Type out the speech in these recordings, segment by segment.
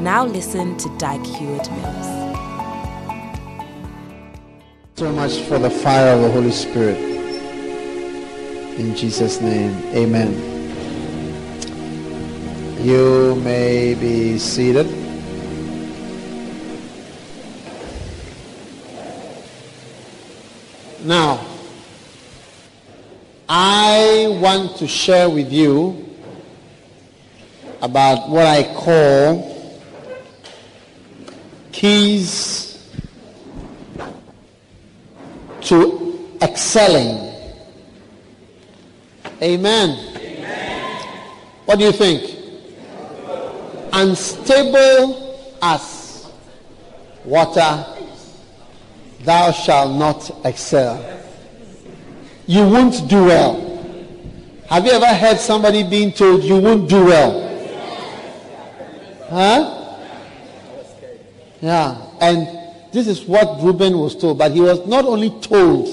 Now listen to Dag Heward Mills. So much for the fire of the Holy Spirit. In Jesus' name, amen. You may be seated. Now, I want to share with you about what I call keys to excelling. Amen. What do you think? Unstable as water, thou shalt not excel. You won't do well. Have you ever heard somebody being told you won't do well? Huh? Yeah. And this is what Reuben was told. But he was not only told,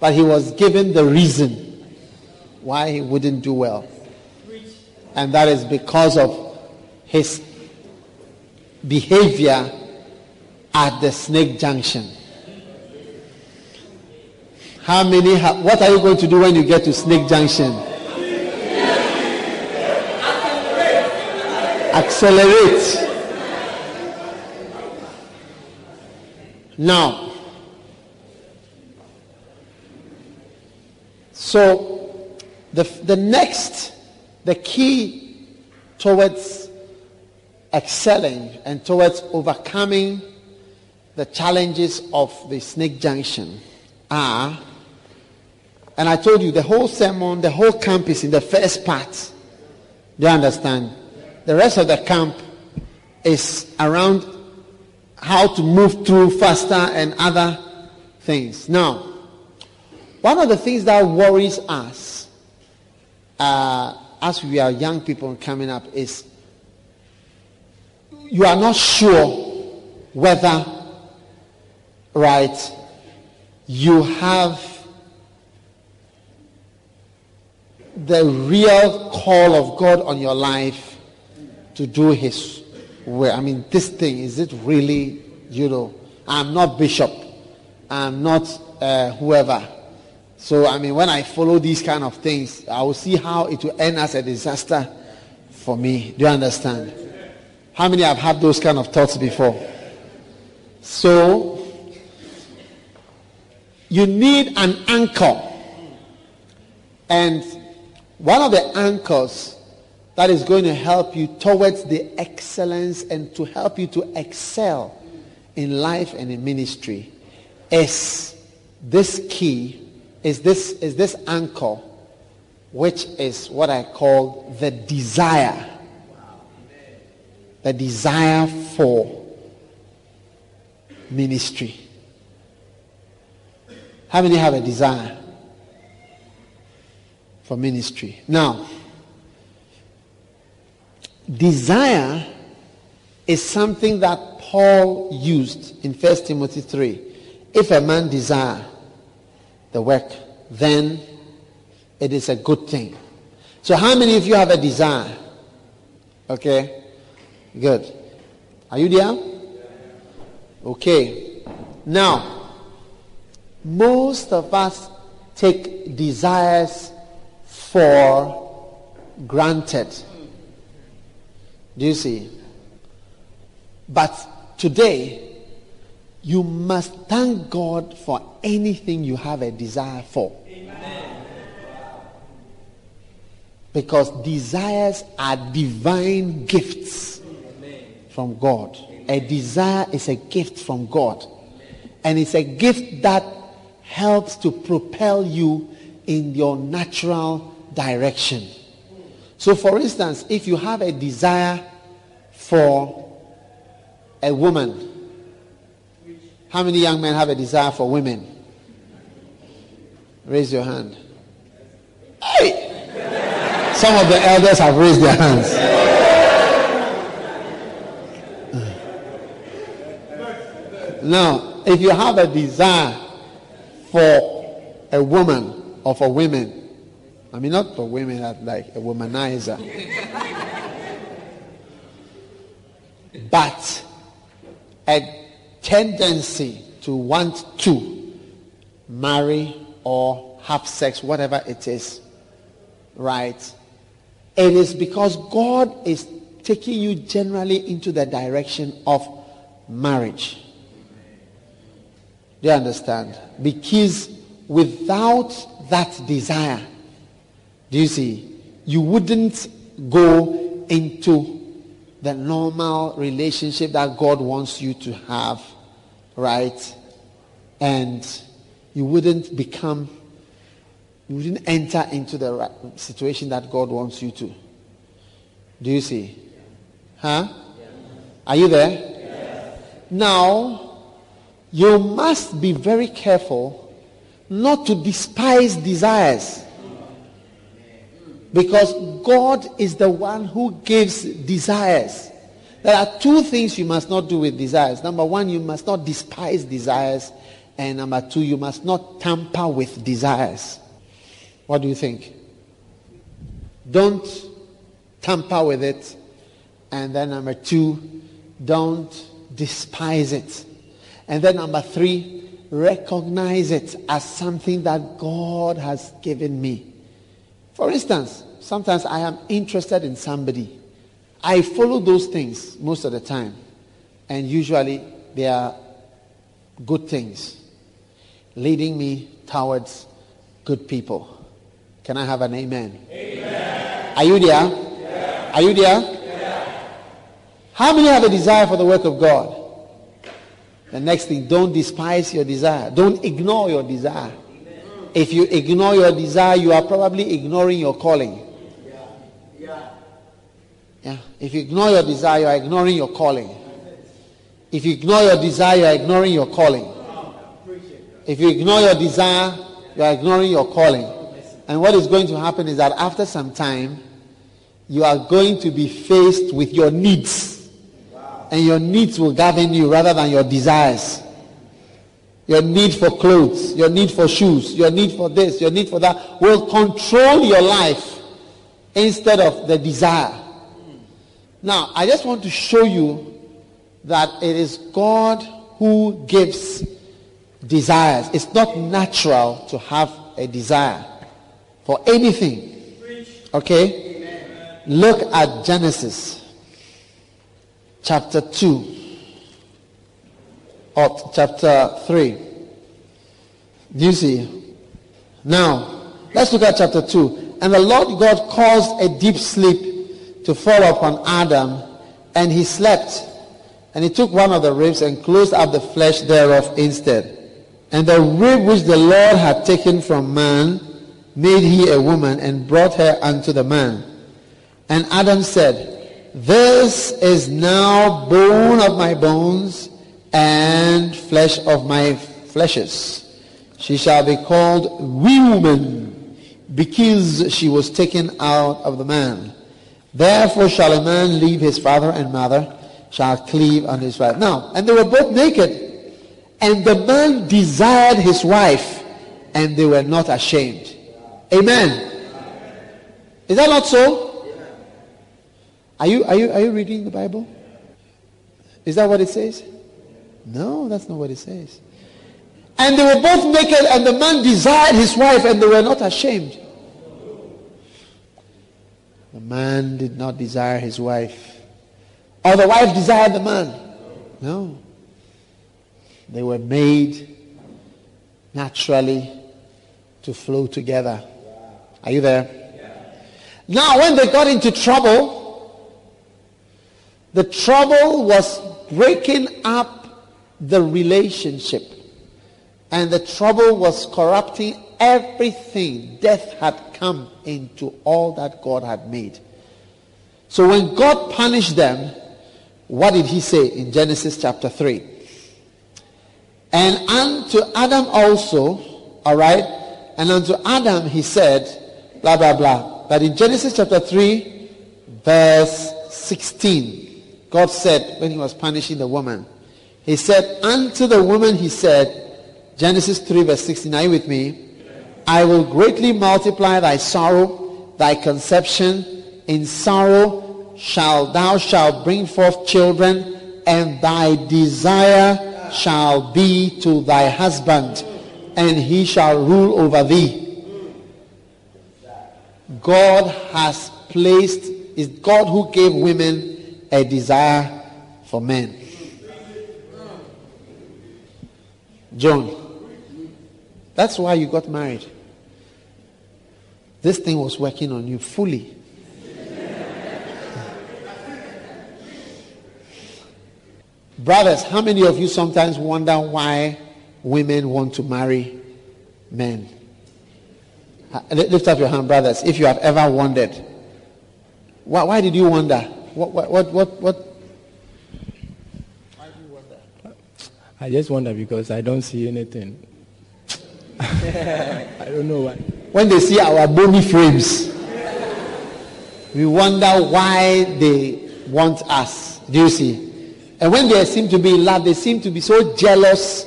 but he was given the reason why he wouldn't do well. And that is because of his behavior at the snake junction. How many, ha- what are you going to do when you get to snake junction? Accelerate. Now, so the, the next, the key towards excelling and towards overcoming the challenges of the snake junction are, and I told you the whole sermon, the whole camp is in the first part. Do you understand? The rest of the camp is around how to move through faster and other things. Now, one of the things that worries us uh, as we are young people coming up is you are not sure whether, right, you have the real call of God on your life to do His will. I mean, this thing, is it really, you know, I'm not bishop, I'm not uh, whoever. So, I mean, when I follow these kind of things, I will see how it will end as a disaster for me. Do you understand? How many have had those kind of thoughts before? So, you need an anchor. And one of the anchors that is going to help you towards the excellence and to help you to excel in life and in ministry is this key, is this, is this anchor, which is what I call the desire. The desire for ministry. How many have a desire for ministry? Now, desire is something that Paul used in 1 Timothy 3. If a man desire the work, then it is a good thing. So how many of you have a desire? Okay. Good. Are you there? Okay. Now, most of us take desires for granted. Do you see? But today, you must thank God for anything you have a desire for. Because desires are divine gifts from God. A desire is a gift from God. And it's a gift that helps to propel you in your natural direction. So, for instance, if you have a desire for a woman? How many young men have a desire for women? Raise your hand. Hey! Some of the elders have raised their hands. Now, if you have a desire for a woman or for women, I mean, not for women that like a womanizer, but a tendency to want to marry or have sex, whatever it is, right? It is because God is taking you generally into the direction of marriage. Do you understand? Because without that desire, do you see, you wouldn't go into the normal relationship that God wants you to have, right? And you wouldn't become, you wouldn't enter into the situation that God wants you to. Do you see? Huh? Are you there? Now, you must be very careful not to despise desires. Because God is the one who gives desires. There are two things you must not do with desires. Number one, you must not despise desires. And number two, you must not tamper with desires. What do you think? Don't tamper with it. And then number two, don't despise it. And then number three, recognize it as something that God has given me. For instance, sometimes I am interested in somebody. I follow those things most of the time. And usually they are good things leading me towards good people. Can I have an amen? Amen. Are you there? Yeah. Are you there? Yeah. How many have a desire for the work of God? The next thing, don't despise your desire. Don't ignore your desire. If you ignore your desire, you are probably ignoring your calling. Yeah. yeah. If you ignore your desire, you are ignoring your calling. If you ignore your desire, you are ignoring your calling. If you ignore your desire, you are ignoring your calling. And what is going to happen is that after some time, you are going to be faced with your needs. And your needs will govern you rather than your desires your need for clothes, your need for shoes, your need for this, your need for that will control your life instead of the desire. Now, I just want to show you that it is God who gives desires. It's not natural to have a desire for anything. Okay? Look at Genesis chapter 2 or chapter 3. Do you see? Now, let's look at chapter 2. And the Lord God caused a deep sleep to fall upon Adam, and he slept. And he took one of the ribs and closed up the flesh thereof instead. And the rib which the Lord had taken from man made he a woman and brought her unto the man. And Adam said, This is now bone of my bones and flesh of my fleshes. She shall be called woman because she was taken out of the man. Therefore shall a man leave his father and mother, shall cleave unto his wife. Now, and they were both naked, and the man desired his wife, and they were not ashamed. Amen. Is that not so? Are you, are you, are you reading the Bible? Is that what it says? No, that's not what it says. And they were both naked, and the man desired his wife, and they were not ashamed. The man did not desire his wife. Or the wife desired the man. No. They were made naturally to flow together. Are you there? Now, when they got into trouble, the trouble was breaking up the relationship. And the trouble was corrupting everything. Death had come into all that God had made. So when God punished them, What did he say in Genesis chapter 3? And unto Adam also, all right, and unto Adam he said, blah, blah, blah. But in Genesis chapter 3, verse 16, God said, when he was punishing the woman, he said, Unto the woman he said, Genesis 3, verse 69 with me? I will greatly multiply thy sorrow, thy conception. In sorrow shall thou shalt bring forth children, and thy desire shall be to thy husband, and he shall rule over thee. God has placed, is God who gave women a desire for men. John, that's why you got married. This thing was working on you fully. Brothers, how many of you sometimes wonder why women want to marry men? Lift up your hand, brothers, if you have ever wondered. Why, why did you wonder? What, what, what, what, what? Why did you wonder? I just wonder because I don't see anything. I don't know why. When they see our bony frames, we wonder why they want us. Do you see? And when they seem to be in love, they seem to be so jealous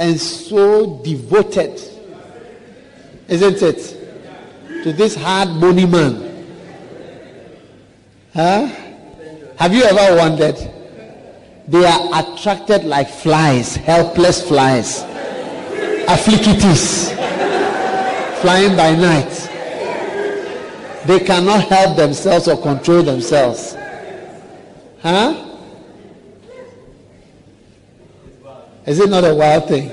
and so devoted. Isn't it? To this hard bony man. Huh? Have you ever wondered? They are attracted like flies, helpless flies afflictivities flying by night. They cannot help themselves or control themselves. Huh? Is it not a wild thing?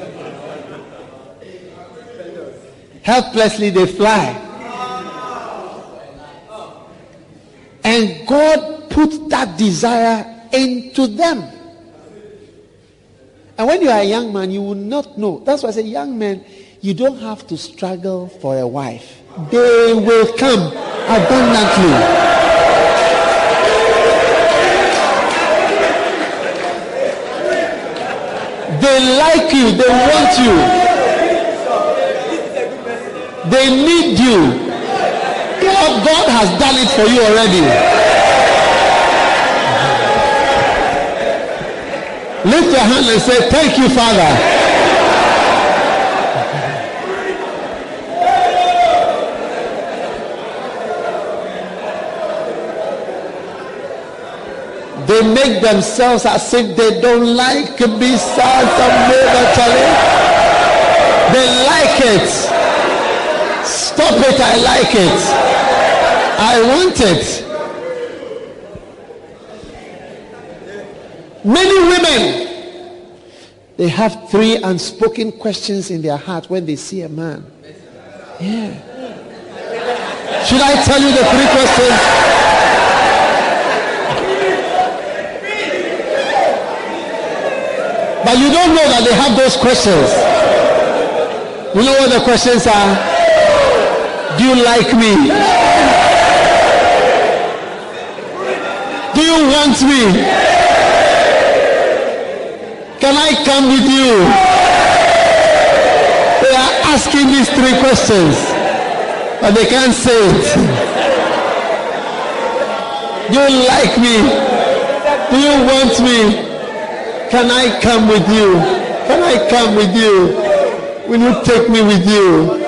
Helplessly they fly. And God put that desire into them. And when you are a young man, you will not know. That's why I say, young men, you don't have to struggle for a wife. They will come abundantly. They like you. They want you. They need you. God, God has done it for you already. Lift your hand and say, Thank you, Father. They make themselves as if they don't like sons of Charlie. They like it. Stop it, I like it. I want it. Many women, they have three unspoken questions in their heart when they see a man. Yeah. Should I tell you the three questions? But you don't know that they have those questions. You know what the questions are? Do you like me? Do you want me? Can I come with you? They are asking these three questions, but they can't say it. Do you like me? Do you want me? Can I come with you? Can I come with you? Will you take me with you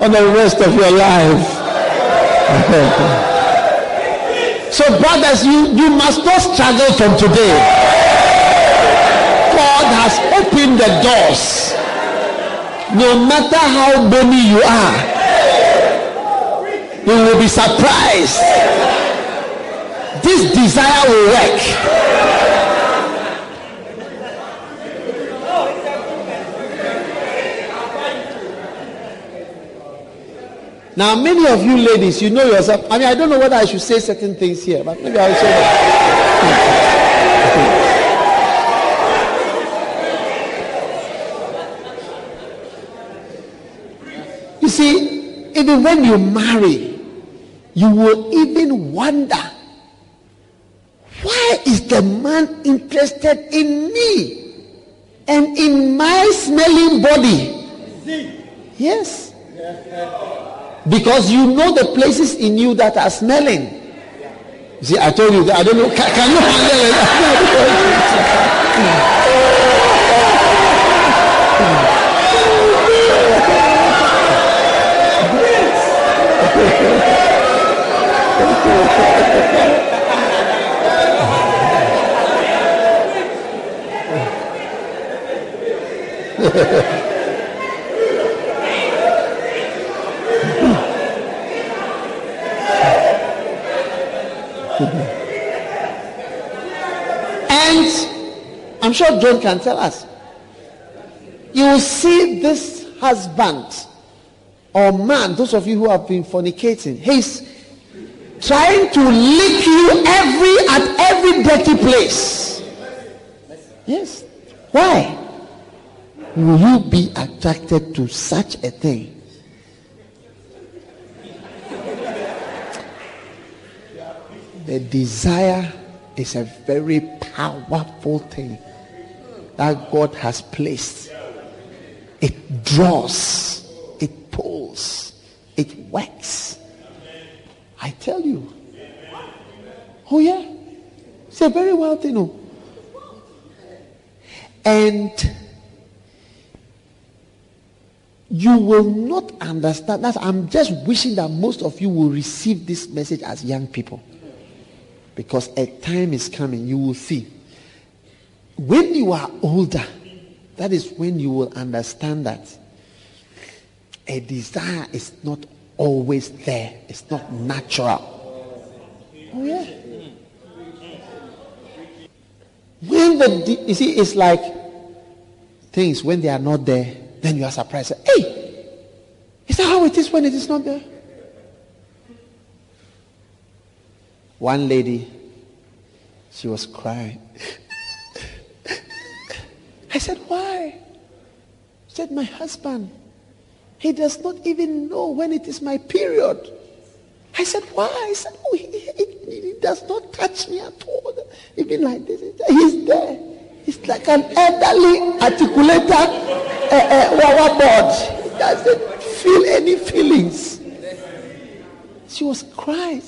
on the rest of your life? so, brothers, you, you must not struggle from today has opened the doors. No matter how bony you are, you will be surprised. This desire will work. Now, many of you ladies, you know yourself. I mean, I don't know whether I should say certain things here, but maybe I'll say that. See, even when you marry, you will even wonder why is the man interested in me and in my smelling body? Yes. Because you know the places in you that are smelling. See, I told you that I don't know. Can, can you handle it? and I'm sure John can tell us. You will see this husband or man, those of you who have been fornicating, he's trying to lick you every at every dirty place. Yes. Why? Will you be attracted to such a thing? the desire is a very powerful thing that God has placed. It draws, it pulls, it works. I tell you. Oh, yeah. It's a very wild thing. Oh. And you will not understand that. I'm just wishing that most of you will receive this message as young people. Because a time is coming, you will see. When you are older, that is when you will understand that a desire is not always there, it's not natural. Oh, yeah. When the, you see, it's like things, when they are not there, then you are surprised. Hey, is that how it is when it is not there? One lady, she was crying. I said, Why? She said, My husband, he does not even know when it is my period. I said, Why? I said, Oh, he, he, he does not touch me at all. Even like this. He's there. He's like an elderly articulator uh, uh, board. He doesn't feel any feelings. She was crying.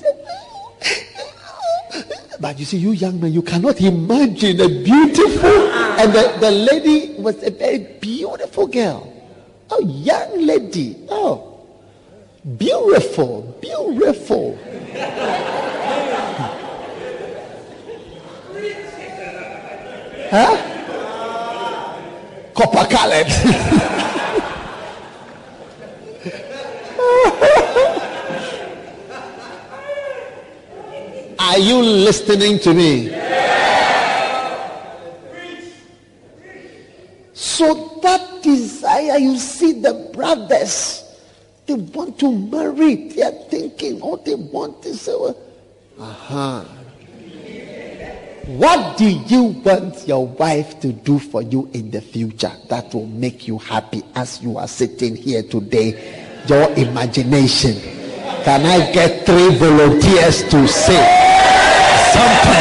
But you see, you young man, you cannot imagine a beautiful, and the, the lady was a very beautiful girl. Oh, young lady. Oh, beautiful, beautiful. huh? Copper colored. Are you listening to me? So that desire, you see the brothers, they want to marry. They are thinking all they want is, uh, uh-huh. What do you want your wife to do for you in the future that will make you happy as you are sitting here today? Your imagination. Can I get three volunteers to say? something.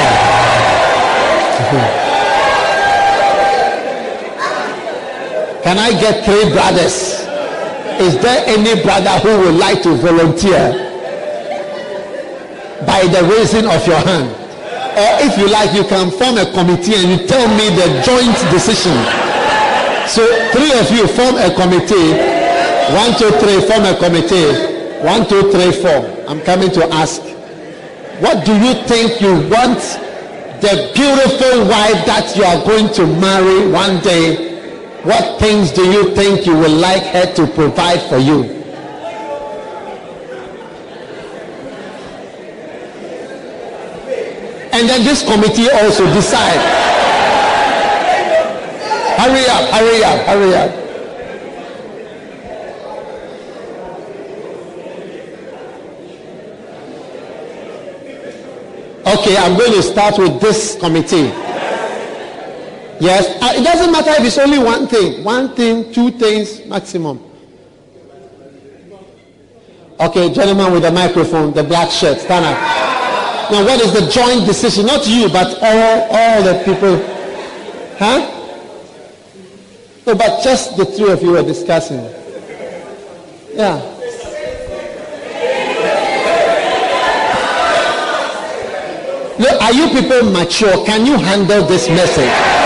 Can I get three brothers? Is there any brother who would like to volunteer by the raising of your hand? Or if you like, you can form a committee and you tell me the joint decision. So three of you form a committee. One, two, three, form a committee. One, two, three, four. I'm coming to ask what do you think you want the beautiful wife that you are going to marry one day? What things do you think you would like her to provide for you? And then this committee also decide. Hurry up, hurry up, hurry up. Okay, I'm going to start with this committee. Yes, uh, it doesn't matter if it's only one thing, one thing, two things maximum. Okay, gentleman with the microphone, the black shirt, stand up. Now, what is the joint decision? Not you, but all, all the people. Huh? No, but just the three of you were discussing. Yeah. Look, are you people mature? Can you handle this message?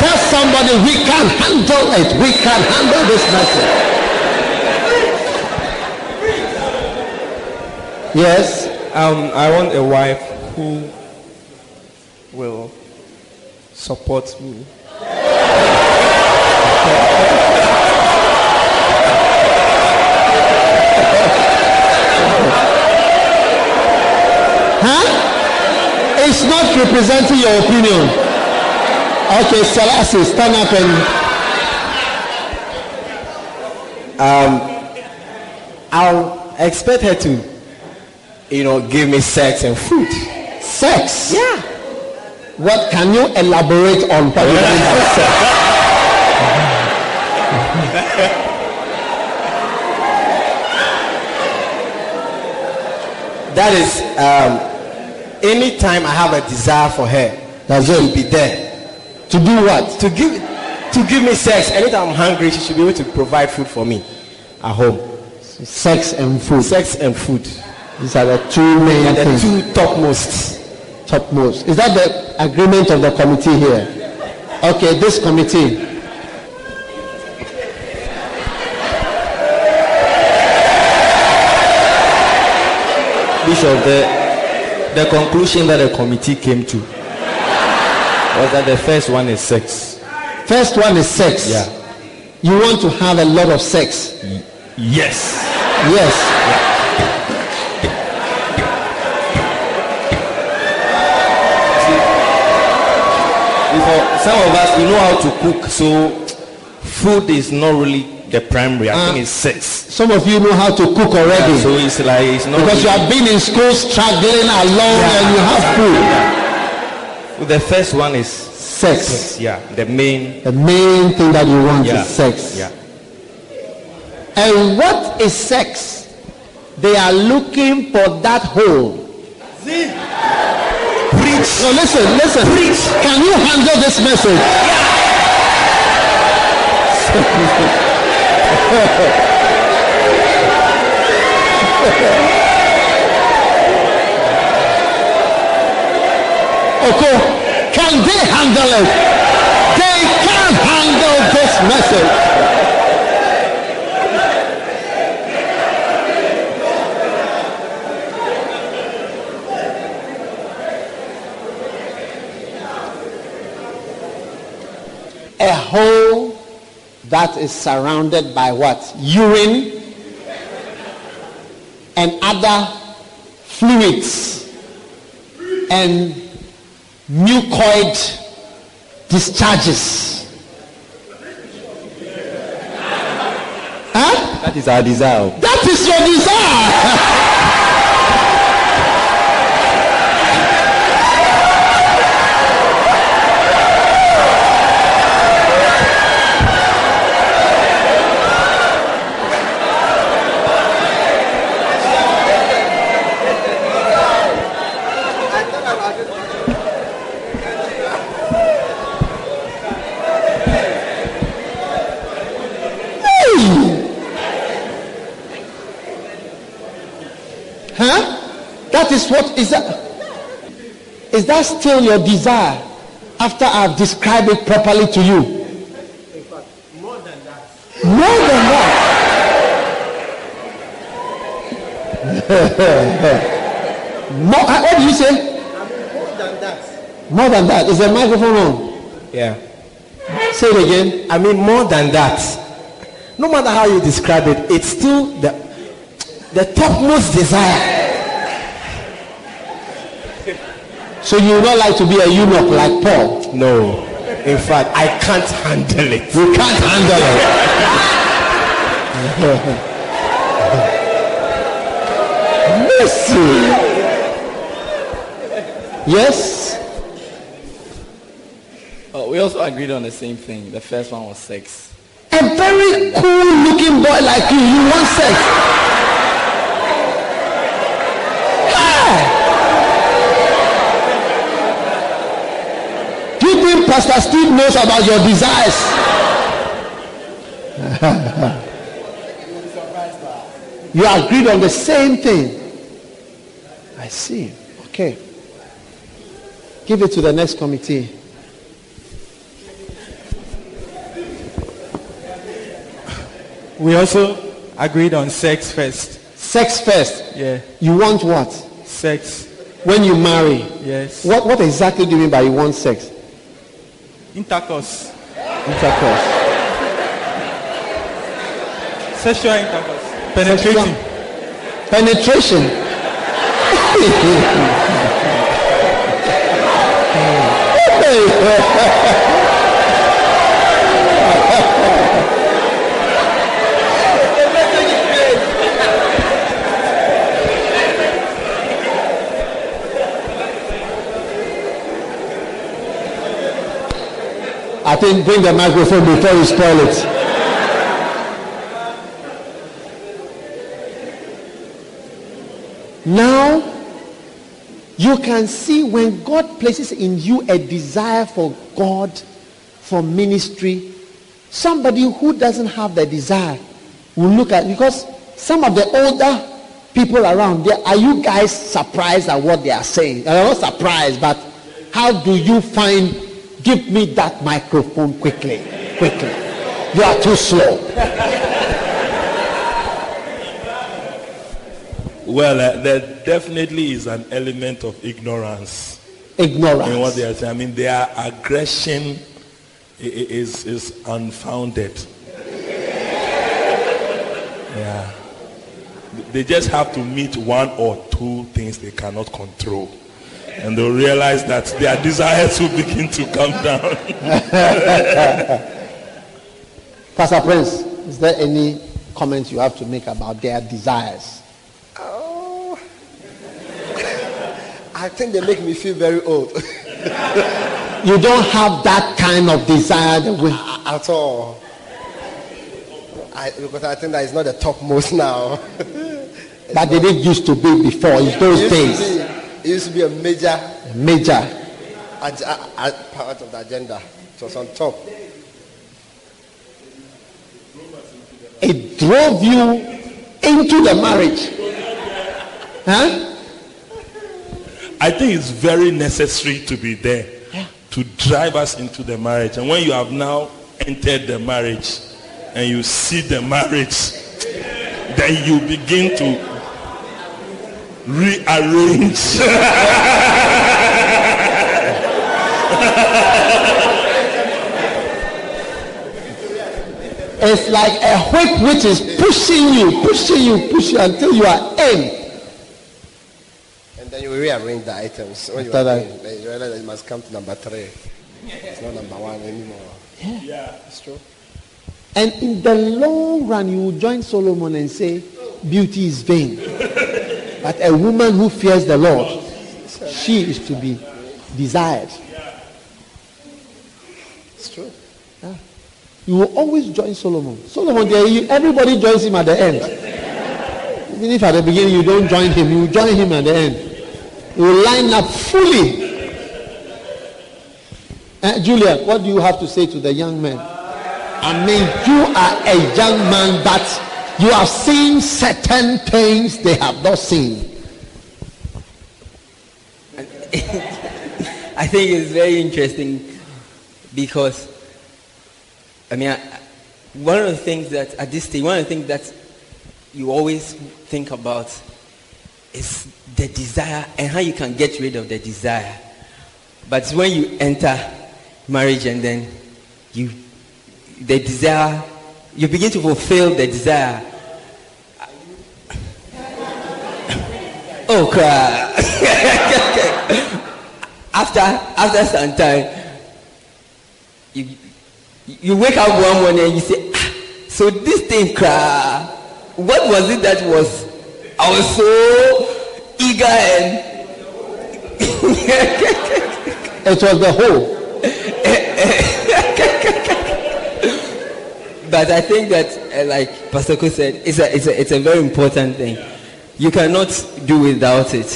Tell somebody we can handle it. We can handle this message. Yes. Um, I want a wife who will support me. Huh? It's not representing your opinion. Okay, Selassie, stand up and Um, I'll expect her to, you know, give me sex and food. sex. Yeah. What can you elaborate on what you mean by sex? That is, um, anytime I have a desire for her, That's she it. be there To do what? to give to give me sex. Anytime I'm hungry, she should be able to provide food for me at home. Sex and food. Sex and food. These are the two main And the things. two topmost. Topmost. Is that the agreement of the committee here? Okay, this committee. Bishop, the, the conclusion that the committee came to was that the first one is sex. First one is sex. Yeah. You want to have a lot of sex. Yes. Yes. For some of us, we know how to cook, so food is not really the primary. I uh, think it's sex. Some of you know how to cook already. Yeah, so it's like it's not because you have been in school struggling alone and you have food. The first one is Sex. yeah, the main The main thing that you want yeah, is sex. Yeah. And what is sex? They are looking for that hole. See? Preach. No, listen, listen. Preach. Can you handle this message? Okay, can they handle it? They can't handle this message. a hole that is surrounded by what? Urine and other fluids and mucoid discharges. Huh? That is our desire. That is your desire. Huh? That is what is that? Is that still your desire after I've described it properly to you? more than that. More than that. more, what do you say? more than that. More than that. Is the microphone on? Yeah. Say it again. I mean, more than that. No matter how you describe it, it's still the the topmost desire. So you would not like to be a eunuch like Paul? No. In fact, I can't handle it. You can't handle it. Mercy. Yes. Oh, we also agreed on the same thing. The first one was sex. A very cool looking boy like you, you want sex. Ah! Pastor Steve knows about your desires. you agreed on the same thing. I see. Okay. Give it to the next committee. We also agreed on sex first. Sex first. Yeah, You want what? sex. When you marry. Yes. What, what exactly do you mean by you want sex? Intercourse. Intercourse. Sexual intercourse. Penetration. Penetration. I think bring the microphone before you spoil it. Now, you can see when God places in you a desire for God, for ministry, somebody who doesn't have the desire will look at because some of the older people around there are you guys surprised at what they are saying? I'm not surprised, but how do you find give me that microphone quickly? Quickly. You are too slow. Well, uh, there definitely is an element of ignorance Ignorance. in what they are saying. I mean, their aggression is, is unfounded. Yeah. They just have to meet one or two things they cannot control. And they'll realize that their desires will begin to come down. Pastor Prince, is there any comment you have to make about their desires? Oh. I think they make me feel very old You don't have that kind of desire that we at all. I, because I think that is not the topmost now. that they didn't used to be before in those used, to days. Be, it used to be a major Major. ag- a- a- part of the agenda. It was on top. It drove you into the marriage. Huh? I think it's very necessary to be there to drive us into the marriage. And when you have now entered the marriage and you see the marriage, then you begin to rearrange. It's like a whip which is pushing you, pushing you, pushing you until you are in. And then you rearrange the items. When you After are that- in, then you realize that it must come to number three. It's not number one anymore. yeah. It's true. And in the long run, you will join Solomon and say, Beauty is vain. But a woman who fears the Lord, she is to be desired. It's true. You will always join Solomon. Solomon, everybody joins him at the end. Even if at the beginning you don't join him, you join him at the end. You will line up fully. Uh, Julia, what do you have to say to the young men? I mean, you are a young man, but you have seen certain things they have not seen. I think it's very interesting because, I mean, I, one of the things that at this stage, one of the things that you always think about is the desire and how you can get rid of the desire. But when you enter marriage and then you, the desire, you begin to fulfill the desire. Oh, cry. after after some time, you you wake up one morning and you say, ah, so this thing cry. What was it that was? I was so eager and It was the whole. but I think that, uh, like Pastor Ko said, it's a, it's, a, it's a very important thing. You cannot do without it.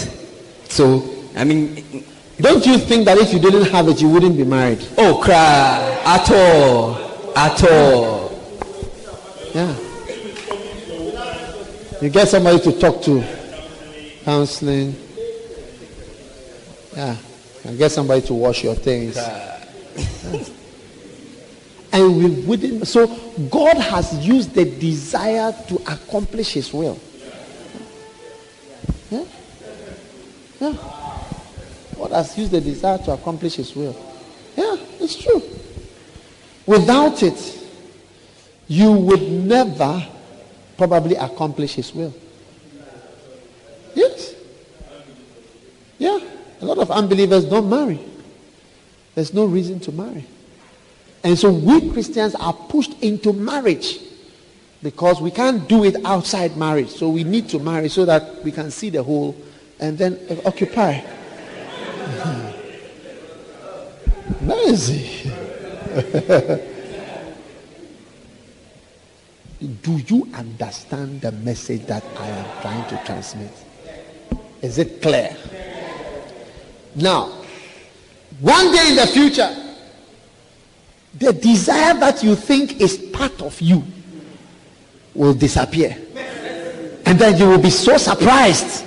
So, I mean, Don't you think that if you didn't have it, you wouldn't be married? Oh, cry. At all. At all. Yeah. You get somebody to talk to, counseling. Yeah. And get somebody to wash your things. Yeah. And we wouldn't. So God has used the desire to accomplish His will. Yeah? Yeah. God has used the desire to accomplish His will. Yeah, it's true. Without it, you would never probably accomplish His will. Yes. Yeah. A lot of unbelievers don't marry. There's no reason to marry. And so we Christians are pushed into marriage because we can't do it outside marriage. So we need to marry so that we can see the whole and then occupy. Mercy. do you understand the message that I am trying to transmit? Is it clear? Now, one day in the future, the desire that you think is part of you will disappear. And then you will be so surprised.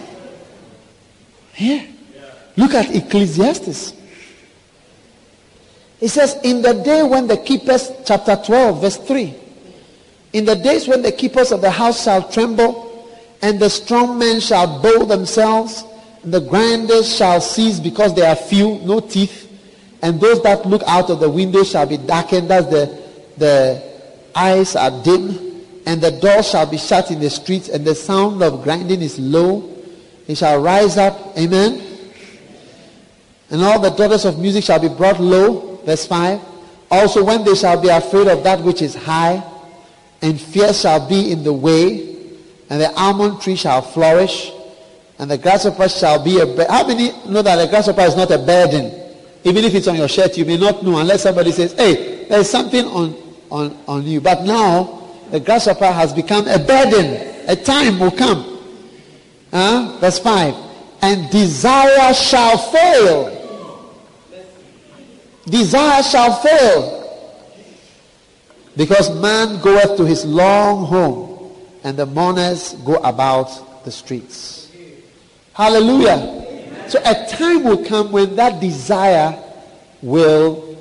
Yeah. Look at Ecclesiastes. It says, In the day when the keepers, chapter 12, verse 3, in the days when the keepers of the house shall tremble, and the strong men shall bow themselves, and the grinders shall cease because they are few, no teeth, and those that look out of the window shall be darkened as the, the eyes are dim, and the door shall be shut in the streets, and the sound of grinding is low. He shall rise up, amen. And all the daughters of music shall be brought low, verse 5. Also, when they shall be afraid of that which is high, and fear shall be in the way, and the almond tree shall flourish, and the grasshopper shall be a. How many know that the grasshopper is not a burden? Even if it's on your shirt, you may not know unless somebody says, hey, there's something on, on, on you. But now, the grasshopper has become a burden. A time will come. Huh? Verse 5. And desire shall fail. Desire shall fail. Because man goeth to his long home, and the mourners go about the streets. Hallelujah. So a time will come when that desire will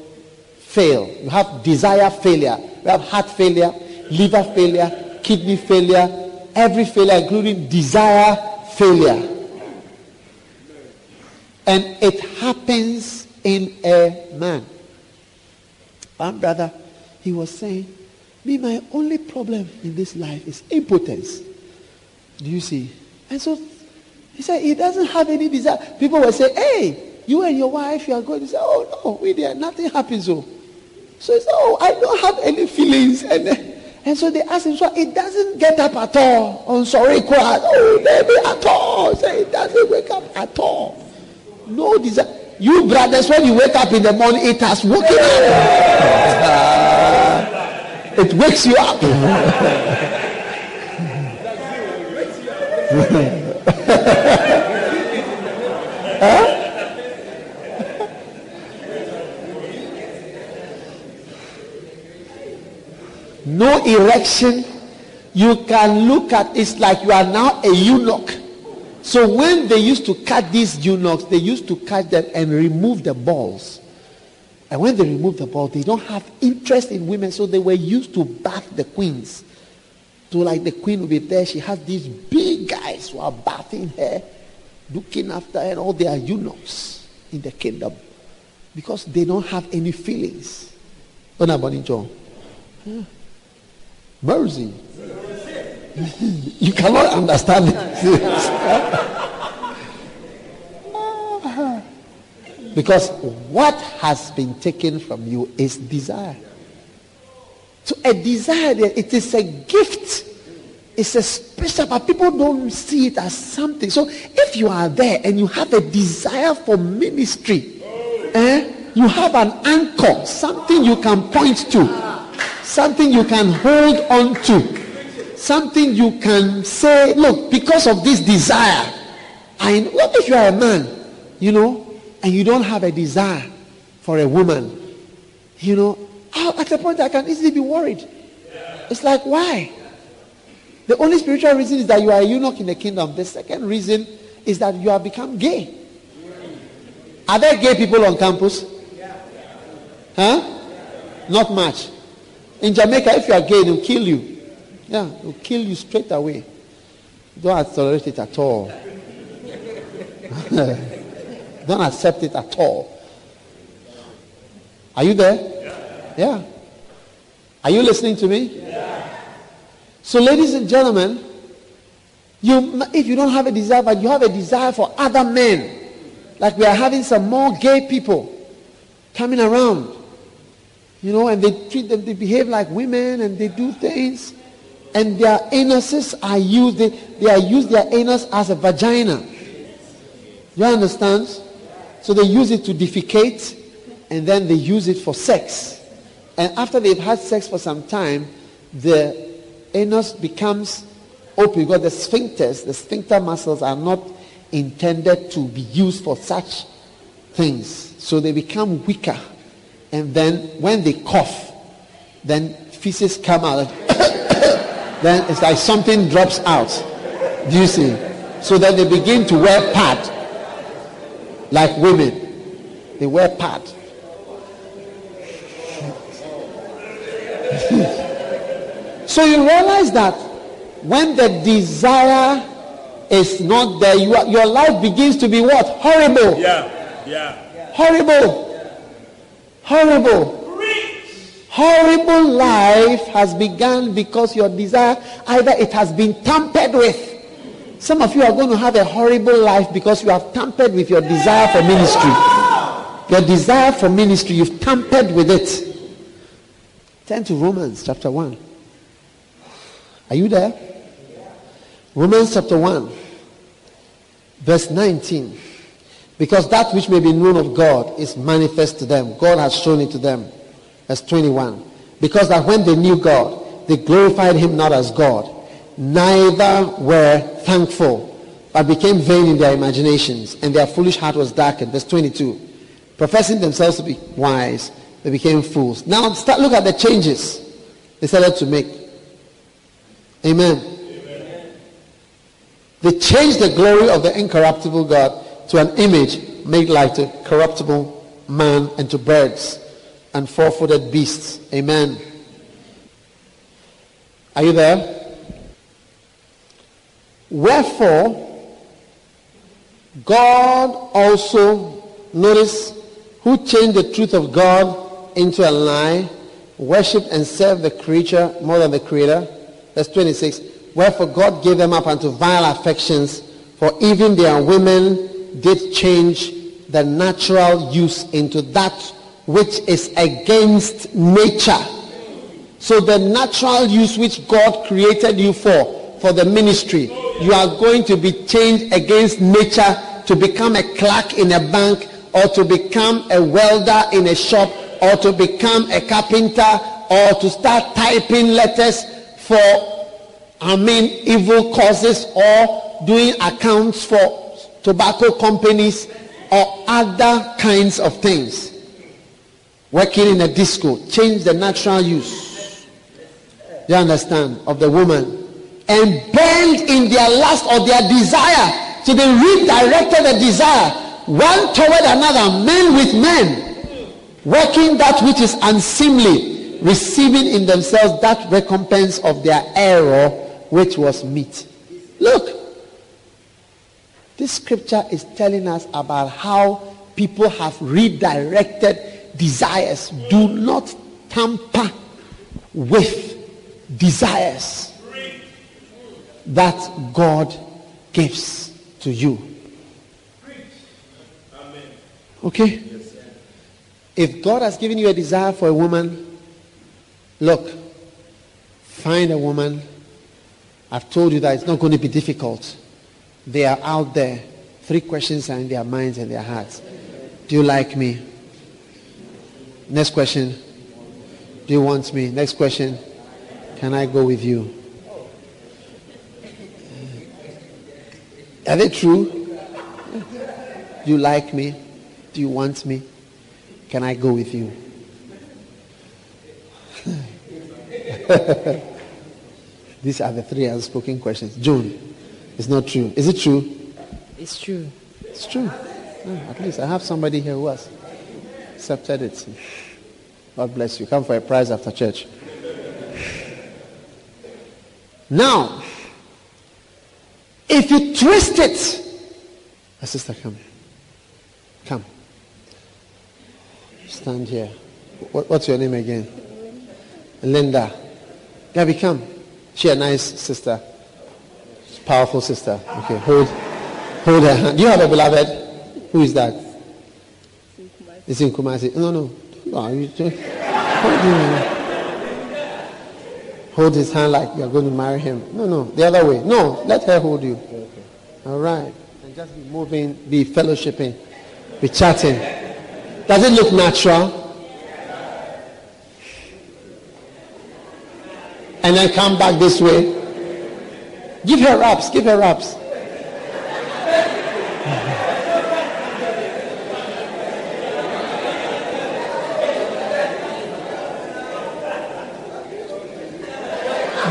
fail. You have desire failure. You have heart failure, liver failure, kidney failure, every failure, including desire failure. And it happens in a man. One brother, he was saying, Me, my only problem in this life is impotence. Do you see? And so he said he doesn't have any desire. People will say, hey, you and your wife, you are going to say, oh no, we there, nothing happens. So, so he said, oh, I don't have any feelings. And, and so they asked him, so it doesn't get up at all on sorry crowd. Oh, baby, at all. Say it doesn't wake up at all. No desire. You brothers, when you wake up in the morning, it has woken up. it wakes you up. huh? No erection. You can look at it's like you are now a eunuch. So when they used to cut these eunuchs, they used to cut them and remove the balls. And when they remove the balls, they don't have interest in women, so they were used to bath the queens. So like the queen will be there, she has these big guys who are bathing her, looking after her, and all their eunuchs in the kingdom. Because they don't have any feelings. Oh, yeah. Mercy. you cannot understand it. because what has been taken from you is desire. A desire, it is a gift. It's a special, but people don't see it as something. So if you are there and you have a desire for ministry, eh, you have an anchor, something you can point to, something you can hold on to, something you can say, look, because of this desire, I what if you are a man, you know, and you don't have a desire for a woman, you know, at a point I can easily be worried. It's like, why? The only spiritual reason is that you are a eunuch in the kingdom. The second reason is that you have become gay. Are there gay people on campus? Huh? Not much. In Jamaica, if you are gay, they'll kill you. Yeah, they'll kill you straight away. Don't tolerate it at all. Don't accept it at all. Are you there? Yeah. Are you listening to me? So, ladies and gentlemen, you, if you don't have a desire, but you have a desire for other men, like we are having some more gay people coming around, you know, and they treat them, they behave like women and they do things, and their anuses are used, they, they are used their anus as a vagina. You understand? So they use it to defecate and then they use it for sex. And after they've had sex for some time, the anus becomes open because the sphincters, the sphincter muscles are not intended to be used for such things. So they become weaker. And then when they cough, then feces come out. then it's like something drops out. Do you see? So then they begin to wear pad like women. They wear pad. So you realize that when the desire is not there, you are, your life begins to be what? Horrible. Yeah, yeah. Horrible. Horrible. Horrible life has begun because your desire, either it has been tampered with. Some of you are going to have a horrible life because you have tampered with your desire for ministry. Your desire for ministry, you've tampered with it. Turn to Romans chapter 1. Are you there? Romans chapter 1, verse 19. Because that which may be known of God is manifest to them. God has shown it to them. Verse 21. Because that when they knew God, they glorified him not as God, neither were thankful, but became vain in their imaginations, and their foolish heart was darkened. Verse 22. Professing themselves to be wise, they became fools. Now start look at the changes they started to make. Amen. They changed the glory of the incorruptible God to an image made like to corruptible man and to birds and four-footed beasts. Amen. Are you there? Wherefore, God also, notice, who changed the truth of God into a lie, worship and serve the creature more than the creator. Verse 26. Wherefore God gave them up unto vile affections, for even their women did change the natural use into that which is against nature. So the natural use which God created you for, for the ministry, you are going to be changed against nature to become a clerk in a bank or to become a welder in a shop or to become a carpenter or to start typing letters for I mean evil causes or doing accounts for tobacco companies or other kinds of things. Working in a disco, change the natural use. You understand? Of the woman. And burned in their lust or their desire. So they redirected the desire one toward another, men with men, working that which is unseemly, receiving in themselves that recompense of their error which was meat. Look, this scripture is telling us about how people have redirected desires. Do not tamper with desires that God gives to you. Okay? If God has given you a desire for a woman, look, find a woman. I've told you that it's not going to be difficult. They are out there. Three questions are in their minds and their hearts. Do you like me? Next question. Do you want me? Next question. Can I go with you? Are they true? Do you like me? Do you want me? Can I go with you? These are the three unspoken questions. June, it's not true. Is it true? It's true. It's true. Oh, at least I have somebody here who has accepted it. God bless you. Come for a prize after church. Now, if you twist it, my sister, come. Come. Stand here. What, what's your name again? Linda. Gabby, come. She a nice sister. Powerful sister. Okay, hold, hold her hand. Do you have a beloved? Who is that? It's in Kumasi. No, no. no you, hold, hold his hand like you're going to marry him. No, no. The other way. No, let her hold you. Okay. All right. And just be moving, be fellowshipping, be chatting. Does it look natural? And then come back this way. Give her raps, give her raps.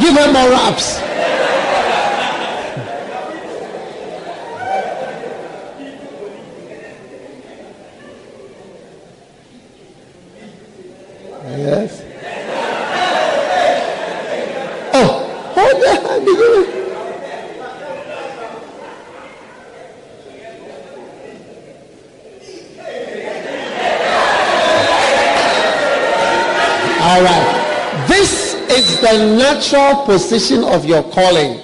Give her more raps. Yes. Oh, hold the hand. again. All right. This is the natural position of your calling.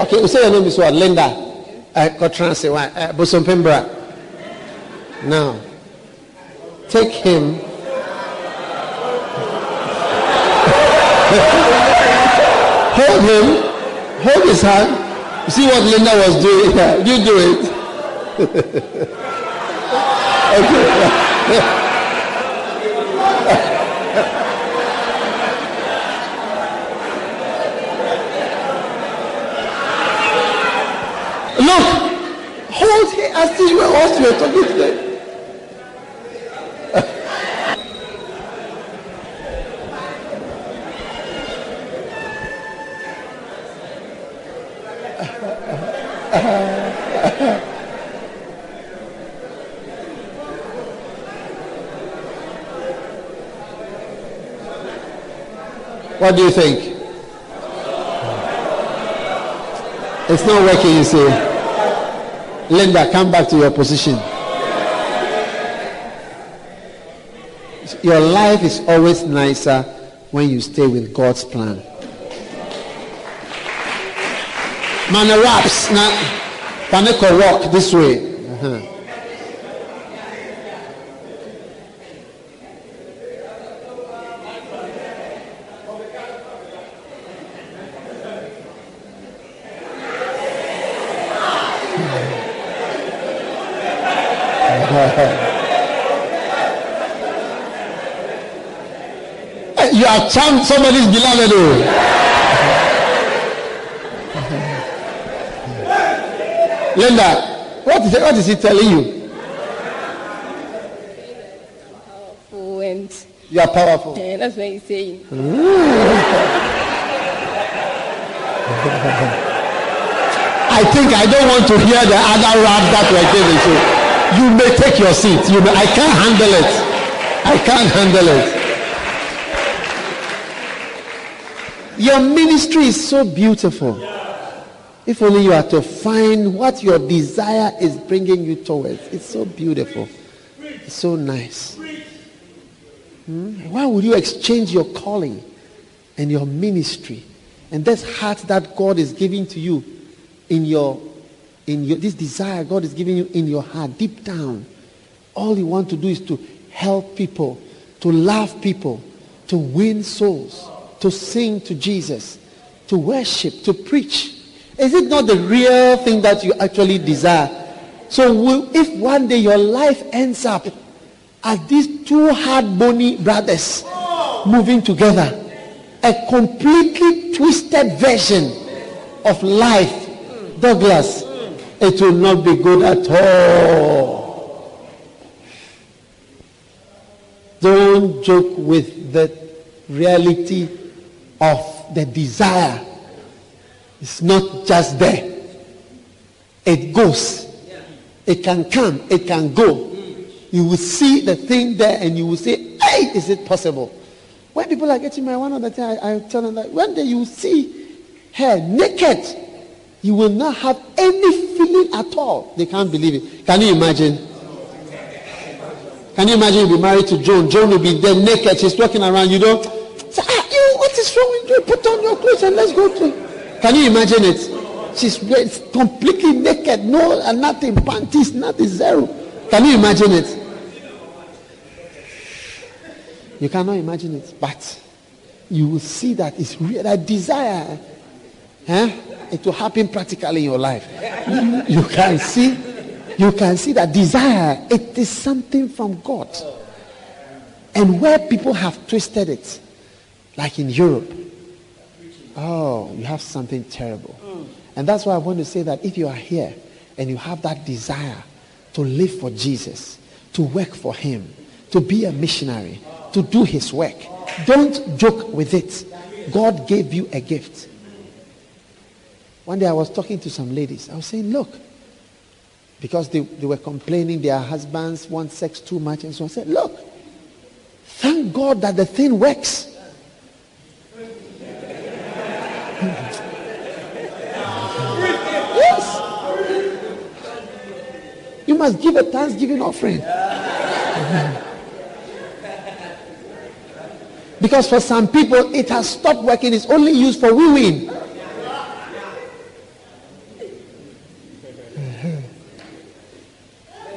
Okay, say your name is what? Linda. Uh, Kotranse, what? Uh, Bosom Pembra. Now, take him. hold him. Hold his hand. See what Linda was doing? You do it. okay. Look, hold him as if you were us, you were talking to them. What do you think? It's not working, you see. Linda, come back to your position. Your life is always nicer when you stay with God's plan. Man, wraps. now. Paneko walk this way. Uh-huh. you charmed somebody's beloved. Oh. Linda, what is, what is he telling you? Powerful and You are powerful. eh, that's what he's saying. I think I don't want to hear the other rap that we're giving. So you may take your seat. You may, I can't handle it. I can't handle it. Your ministry is so beautiful. If only you are to find what your desire is bringing you towards. It's so beautiful. It's so nice. Hmm? Why would you exchange your calling and your ministry and this heart that God is giving to you in your in your this desire God is giving you in your heart deep down all you want to do is to help people to love people to win souls to sing to Jesus to worship to preach is it not the real thing that you actually desire so if one day your life ends up as these two hard bony brothers moving together a completely twisted version of life Douglas, it will not be good at all. Don't joke with the reality of the desire. It's not just there. It goes. It can come. It can go. You will see the thing there and you will say, hey, is it possible? When people are getting married, one of the things I, I tell them that one day you see her naked, you will not have any feeling at all. They can't believe it. Can you imagine? Can you imagine you'll be married to Joan? Joan will be there naked. She's walking around. You don't say, ah, what is wrong with you? Put on your clothes and let's go to. Can you imagine it? She's completely naked. No, and nothing. Panties, nothing. Zero. Can you imagine it? You cannot imagine it. But you will see that it's real. That desire. Huh? It will happen practically in your life. You, you can see, you can see that desire, it is something from God. And where people have twisted it, like in Europe, oh, you have something terrible. And that's why I want to say that if you are here and you have that desire to live for Jesus, to work for Him, to be a missionary, to do His work, don't joke with it. God gave you a gift. One day I was talking to some ladies. I was saying, look, because they, they were complaining their husbands want sex too much. And so I said, look, thank God that the thing works. You must give a thanksgiving offering. because for some people, it has stopped working. It's only used for wee-wee.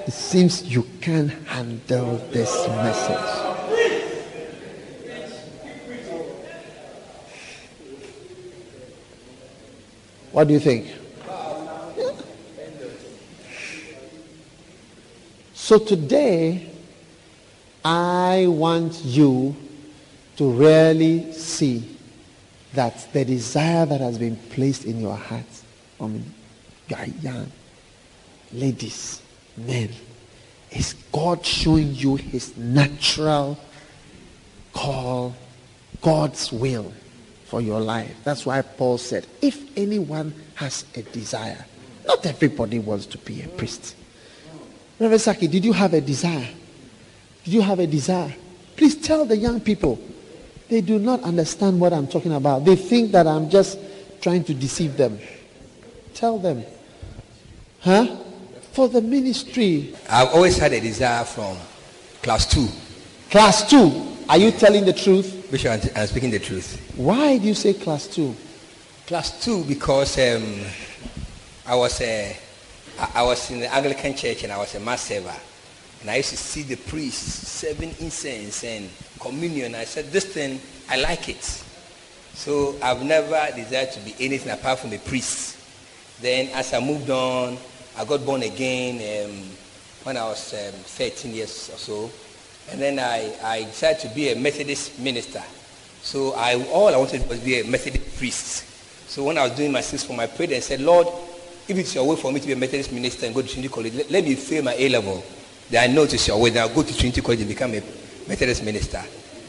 It seems you can't handle this message. What do you think? So today, I want you to really see that the desire that has been placed in your heart, I mean, you are young, ladies, men, is God showing you his natural call, God's will for your life. That's why Paul said, if anyone has a desire, not everybody wants to be a priest. Reverend Saki, did you have a desire? Did you have a desire? Please tell the young people. They do not understand what I'm talking about. They think that I'm just trying to deceive them. Tell them. Huh? For the ministry. I've always had a desire from class two. Class two. Are you telling the truth? Bishop, I'm- speaking the truth. Why do you say class two? Class two because um, I was a, I was in the Anglican church and I was a mass server. And I used to see the priests serving incense and communion. I said, this thing, I like it. So I've never desired to be anything apart from a priest. Then as I moved on, I got born again um, when I was um, 13 years or so. And then I, I decided to be a Methodist minister. So I, all I wanted was to be a Methodist priest. So when I was doing my sixth form, I prayed I said, Lord, if it's your way for me to be a Methodist minister and go to Trinity College, let, let me fail my A level. Then I know it's your way. Then I'll go to Trinity College and become a Methodist minister.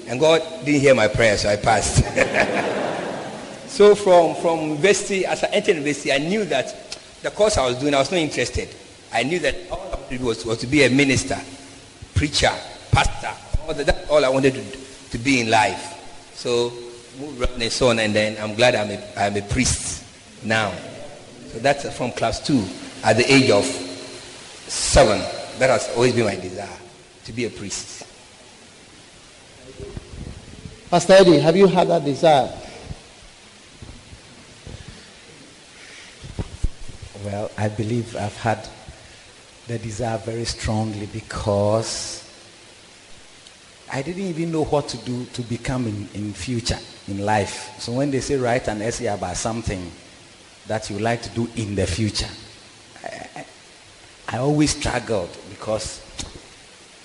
And God didn't hear my prayer, so I passed. so from, from university, as I entered university, I knew that the course I was doing, I was not interested. I knew that all I wanted was, was to be a minister, preacher, pastor. All, that, that's all I wanted to, to be in life. So moved around and so on, and then I'm glad I'm a, I'm a priest now. So that's from class two at the age of seven. That has always been my desire to be a priest. Pastor Eddie, have you had that desire? Well, I believe I've had the desire very strongly because I didn't even know what to do to become in, in future, in life. So when they say write an essay about something that you like to do in the future, I, I, I always struggled because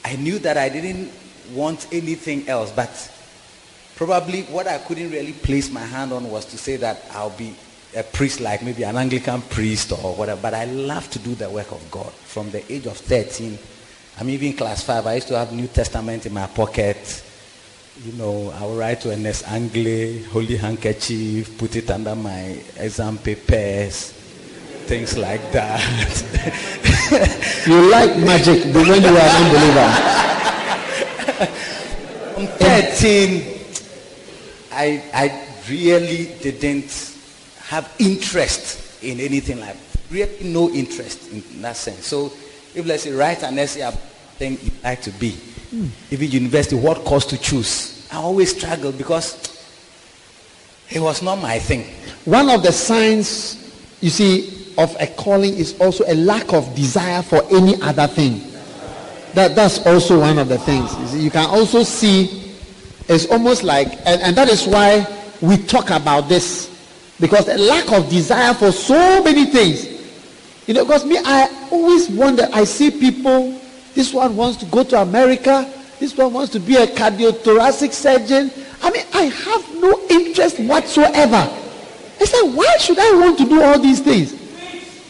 I knew that I didn't want anything else, but probably what I couldn't really place my hand on was to say that I'll be a priest like maybe an Anglican priest or whatever. But I love to do the work of God. From the age of 13, I'm even class five. I used to have New Testament in my pocket. You know, I would write to Ernest Angley, holy handkerchief, put it under my exam papers, things like that. You like magic but when you are an unbeliever. From 13, I, I really didn't have interest in anything like really no interest in that sense. So if let's say write an essay thing you like to be, even university, what course to choose, I always struggled because it was not my thing. One of the signs, you see, of a calling is also a lack of desire for any other thing. That, that's also one of the things. You, see, you can also see it's almost like, and, and that is why we talk about this. Because a lack of desire for so many things. You know, because me, I always wonder, I see people, this one wants to go to America, this one wants to be a cardiothoracic surgeon. I mean, I have no interest whatsoever. I said, why should I want to do all these things?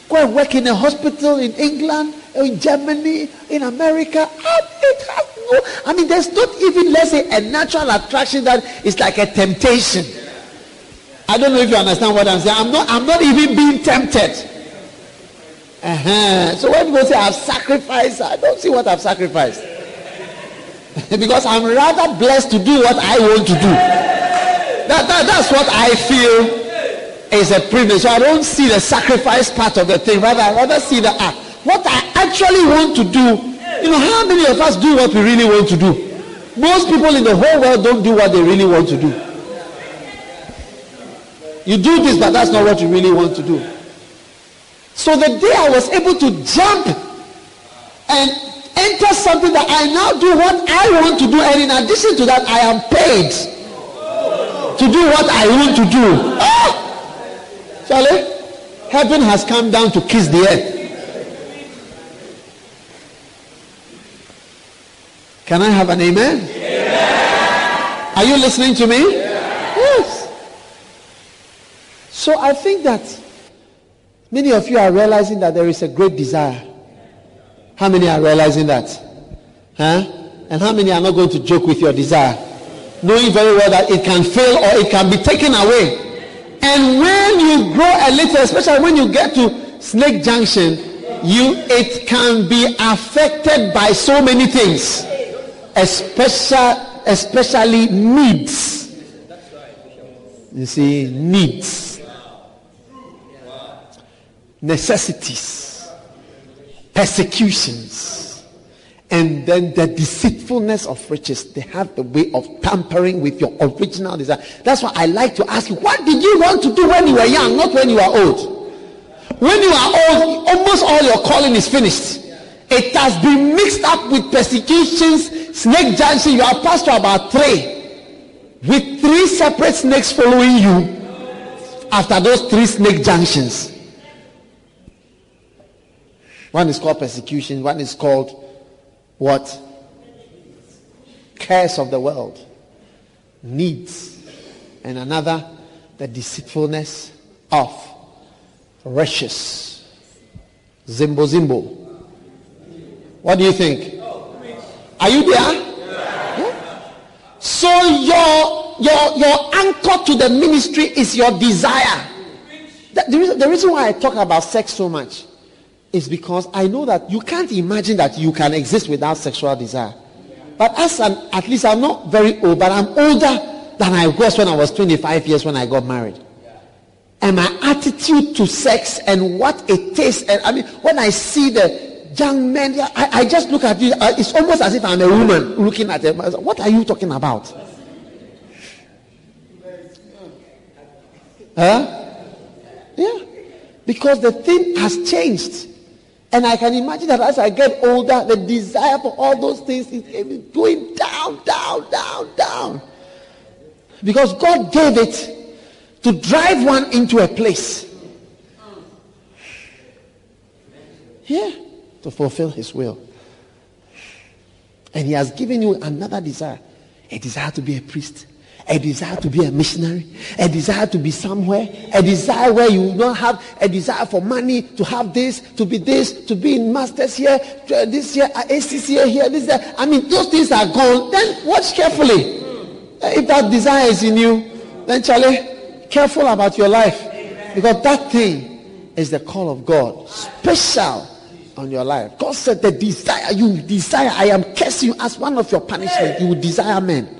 Go and work in a hospital in England, or in Germany, in America. I, it no, I mean, there's not even, let's say, a natural attraction that is like a temptation. I don't know if you understand what I'm saying. I'm not, I'm not even being tempted. Uh-huh. So when people say I've sacrificed, I don't see what I've sacrificed. because I'm rather blessed to do what I want to do. That, that, that's what I feel is a privilege. So I don't see the sacrifice part of the thing. Rather, I rather see the act. What I actually want to do. You know, how many of us do what we really want to do? Most people in the whole world don't do what they really want to do. You do this, but that's not what you really want to do. So the day I was able to jump and enter something that I now do what I want to do, and in addition to that, I am paid to do what I want to do. Ah! Charlie, heaven has come down to kiss the earth. Can I have an amen? Are you listening to me? Yes. So I think that many of you are realizing that there is a great desire. How many are realizing that? Huh? And how many are not going to joke with your desire? Knowing very well that it can fail or it can be taken away. And when you grow a little, especially when you get to Snake Junction, you it can be affected by so many things, especially especially needs. You see, needs, necessities, persecutions, and then the deceitfulness of riches. They have the way of tampering with your original desire. That's why I like to ask you, what did you want to do when you were young, not when you are old? When you are old, almost all your calling is finished. It has been mixed up with persecutions, snake junction. You are passed to about three. With three separate snakes following you after those three snake junctions. One is called persecution, one is called what? Cares of the world, needs, and another, the deceitfulness of riches. Zimbo Zimbo. What do you think? Are you there? Yeah. So your your your anchor to the ministry is your desire. The, the, reason, the reason why I talk about sex so much is because I know that you can't imagine that you can exist without sexual desire. But as an, at least I'm not very old, but I'm older than I was when I was 25 years when I got married. And my attitude to sex and what it is, and I mean, when I see the young men, I, I just look at you, uh, it's almost as if I'm a woman looking at them. What are you talking about? Huh? Yeah. Because the thing has changed. And I can imagine that as I get older, the desire for all those things is going down, down, down, down. Because God gave it to drive one into a place. Yeah, to fulfill his will. And he has given you another desire a desire to be a priest, a desire to be a missionary, a desire to be somewhere, a desire where you don't have a desire for money, to have this, to be this, to be in masters here, uh, this year, uh, ACCA here, this there. I mean, those things are gone. Then watch carefully. Uh, If that desire is in you, then Charlie, careful about your life. Because that thing is the call of God. Special on your life. God said the desire you desire, I am cursing you as one of your punishment. You will desire men.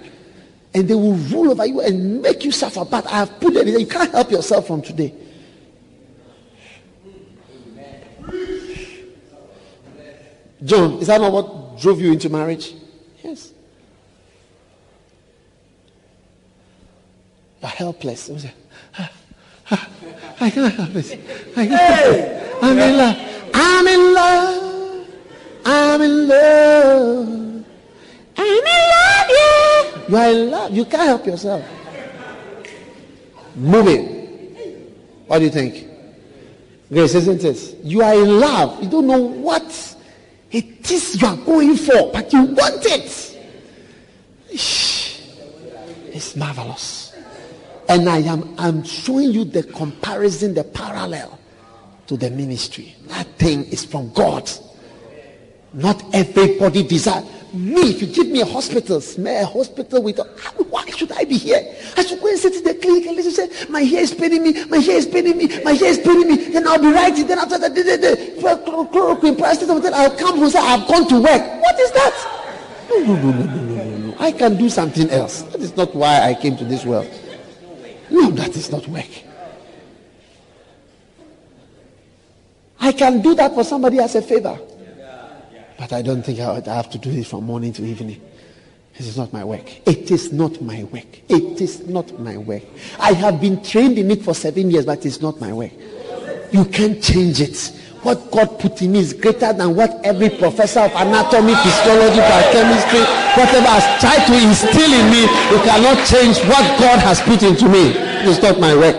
And they will rule over you and make you suffer. But I have put it in there. You can't help yourself from today. John, is that not what drove you into marriage? Yes. You're helpless. You say, "Ah, ah, I can't help it. I. I'm in love. I'm in love. I'm in love. I'm in love, yeah. You are in love. You can't help yourself. Moving. What do you think? Grace, isn't it? You are in love. You don't know what it is you are going for, but you want it. It's marvelous. And I am I'm showing you the comparison, the parallel to the ministry. That thing is from God. Not everybody desire. Me, if you give me a hospital, smell a hospital with why should I be here? I should go and sit in the clinic and listen say, my hair is paining me, my hair is paining me, my hair is paining me. Then I'll be writing. Then after that, chloroquine, paracetamol, I'll come and say, I've gone to work. What is that? No, no, no, no, no, no, no, no. I can do something else. That is not why I came to this world. No, that is not work. I can do that for somebody as a favor. But I don't think I would have to do this from morning to evening. This is not my work. It is not my work. It is not my work. I have been trained in it for seven years, but it's not my work. You can't change it. What God put in me is greater than what every professor of anatomy, physiology, biochemistry, whatever has tried to instill in me. You cannot change what God has put into me. It's not my work.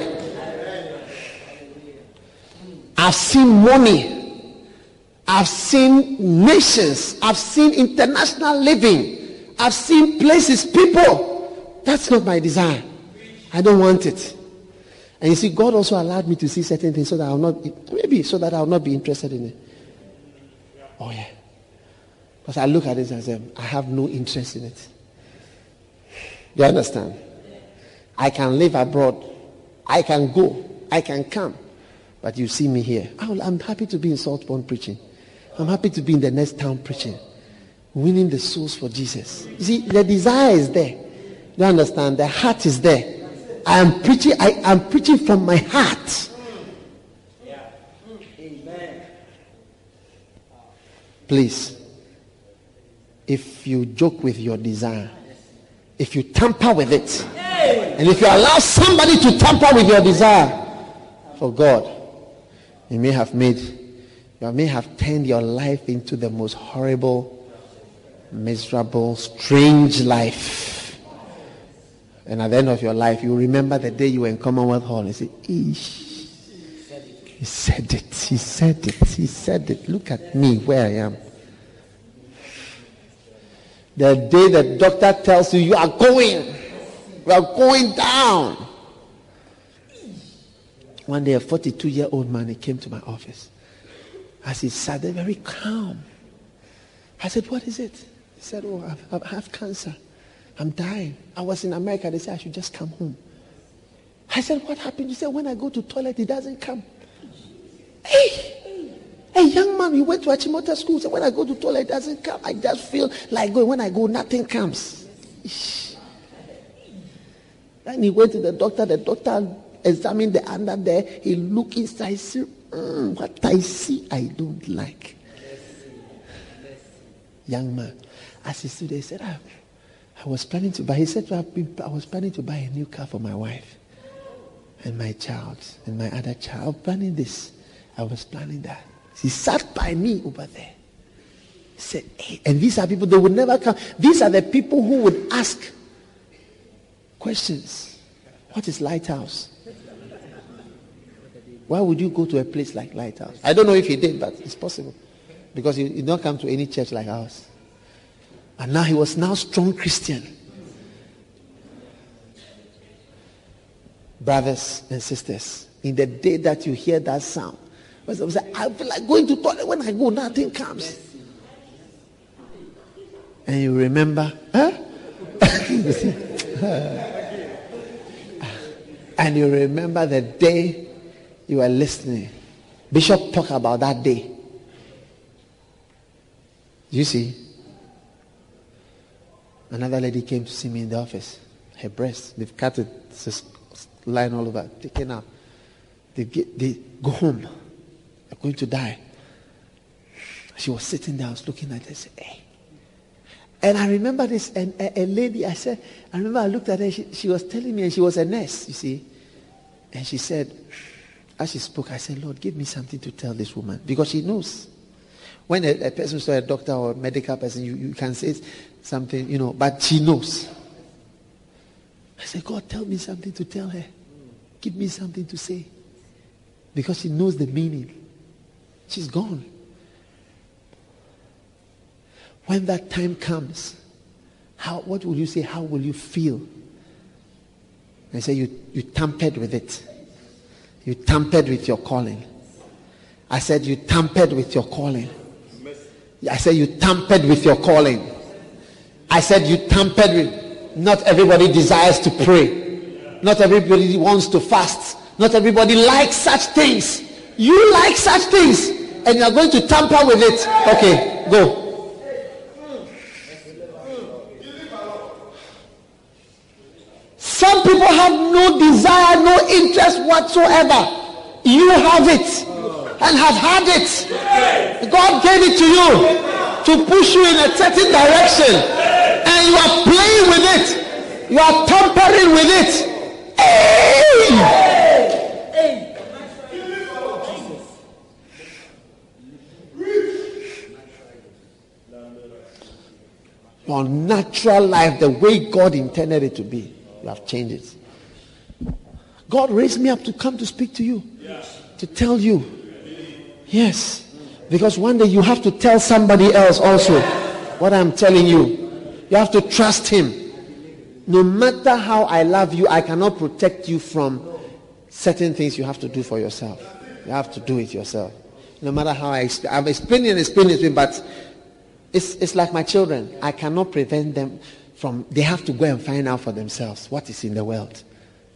I've seen money. I've seen nations. I've seen international living. I've seen places, people. That's not my desire. I don't want it. And you see, God also allowed me to see certain things so that I'll not, maybe so that I'll not be interested in it. Oh, yeah. Because I look at it and say, um, I have no interest in it. You understand? I can live abroad. I can go. I can come. But you see me here. I'm happy to be in Saltpond preaching. I'm happy to be in the next town preaching. Winning the souls for Jesus. You see, the desire is there. You understand? The heart is there. I am preaching, I am preaching from my heart. Amen. Please, if you joke with your desire, if you tamper with it, and if you allow somebody to tamper with your desire for God, you may have made, you may have turned your life into the most horrible, miserable, strange life. And at the end of your life, you remember the day you were in Commonwealth Hall and say, Eesh. He said it. He said it. He said it. Look at me where I am. The day the doctor tells you you are going, you are going down. One day, a 42 year old man he came to my office. As he sat there, very calm. I said, What is it? He said, Oh, I've, I have cancer. I'm dying. I was in America. They said I should just come home. I said, What happened? He said, When I go to toilet, he doesn't come. Hey, a young man, he went to Achimota school. Said, When I go to toilet, it doesn't come. I just feel like going. When I go, nothing comes. Then he went to the doctor. The doctor examined the under there. He looked inside. "Mm, What I see, I don't like. Young man. As he stood there, he said, I, I was planning to buy. He said, I was planning to buy a new car for my wife and my child and my other child. Planning this. I was planning that. He sat by me over there. He said, hey, and these are people, they would never come. These are the people who would ask questions. What is Lighthouse? Why would you go to a place like Lighthouse? I don't know if he did, but it's possible. Because he did not come to any church like ours. And now he was now strong Christian. brothers and sisters, in the day that you hear that sound, I feel like going to toilet. When I go, nothing comes. And you remember, huh? and you remember the day you are listening. Bishop talked about that day. You see, another lady came to see me in the office. Her breast, they've cut it, it's lying all over, taken out. They, get, they go home. They're going to die. She was sitting there, I was looking at her, I said, hey. And I remember this, and a, a, lady, I said, I remember I looked at her, she, she was telling me, and she was a nurse, you see. And she said, as she spoke, I said, Lord, give me something to tell this woman. Because she knows. When a, a person saw a doctor or a medical person, you, you can say something, you know, but she knows. I said, God, tell me something to tell her. Give me something to say. Because she knows the meaning. She's gone. When that time comes, how, what will you say? How will you feel? I say, you, you tampered with it. You tampered with your calling. I said, You tampered with your calling. I said, You tampered with your calling. I said, You tampered with. Not everybody desires to pray. Not everybody wants to fast. Not everybody likes such things. You like such things. And you are going to tamper with it. Okay, go. Some people have no desire, no interest whatsoever. You have it and have had it. God gave it to you to push you in a certain direction. And you are playing with it. You are tampering with it. Hey! Natural life, the way God intended it to be. Have changed it. God raised me up to come to speak to you, Yes. to tell you. Yes. Because one day you have to tell somebody else also what I'm telling you. You have to trust Him. No matter how I love you, I cannot protect you from certain things you have to do for yourself. You have to do it yourself. No matter how I, I've explained it and explained it, but it's, it's like my children. I cannot prevent them from they have to go and find out for themselves what is in the world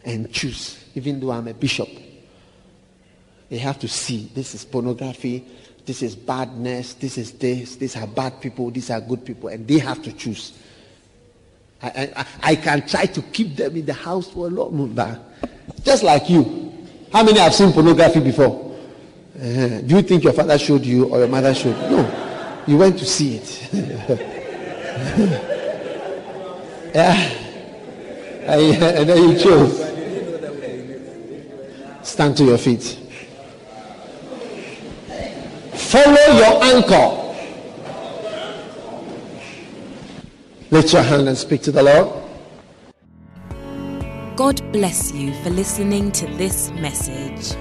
and choose. Even though i'm a bishop they have to see this is pornography this is badness this is this these are bad people these are good people and they have to choose. I, I, I can try to keep them in the house for a long time just like you how many have seen pornography before? Uh, do you think your father showed you or your mother showed you? No. You went to see it Yeah. And then you chose. Stand to your feet. Follow your anchor. Lift your hand and speak to the Lord. God bless you for listening to this message.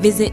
Visit